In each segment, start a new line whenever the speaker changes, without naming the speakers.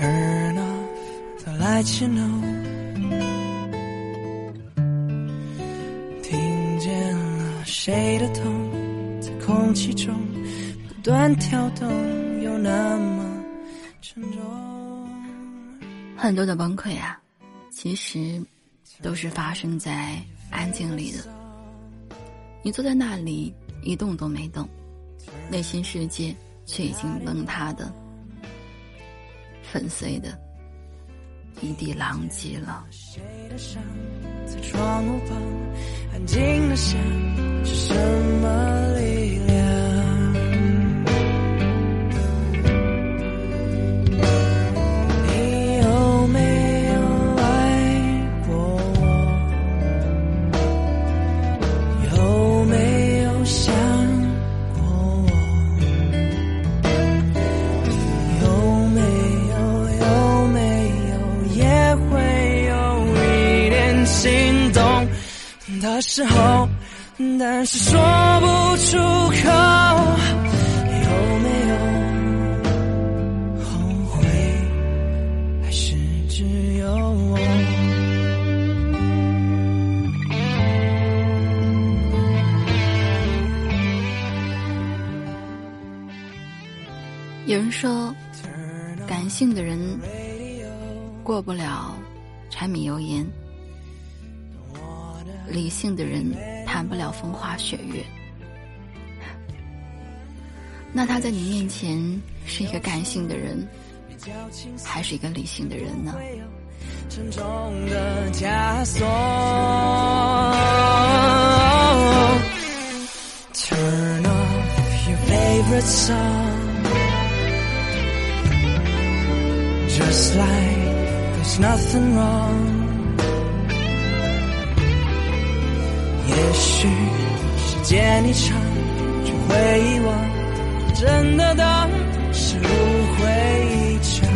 Turn off the lights, you know. 听见了谁的痛，在空气中不断跳动，又那么沉重。
很多的崩溃啊，其实都是发生在安静里的。你坐在那里一动都没动，内心世界却已经崩塌的。粉碎的一地狼藉了。
谁的伤在窗户旁，安静的想，是什么力量？的时候，但是说不出口。有没有后悔，还是只有我？
有人说，感性的人过不了柴米油盐，理性的人谈不了风花雪月。那他在你面前是一个感性的人，还是一个理性的人呢？
沉重的枷锁。Turn off your favorite song. Just like there's nothing wrong. 也许时间一长，就会遗忘，真的当是误会一场。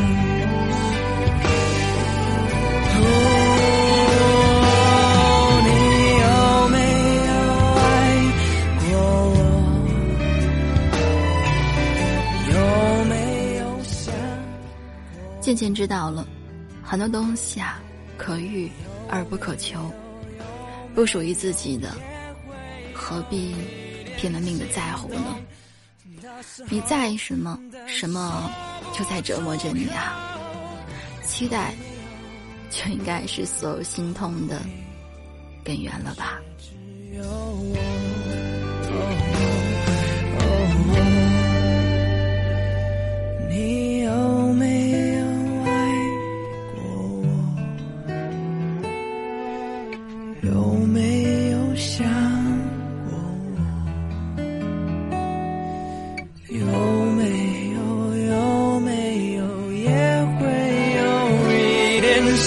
哦，你有没有爱过我？有没有想？
渐渐知道了，很多东西啊，可遇而不可求，不属于自己的，何必拼了命的在乎呢？你在意什么，什么就在折磨着你啊！期待，就应该是所有心痛的根源了吧？
只有我。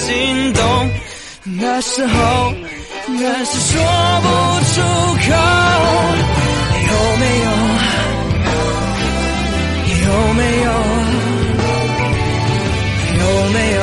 心动那时候那是说不出口。有没有？有没有？有没有？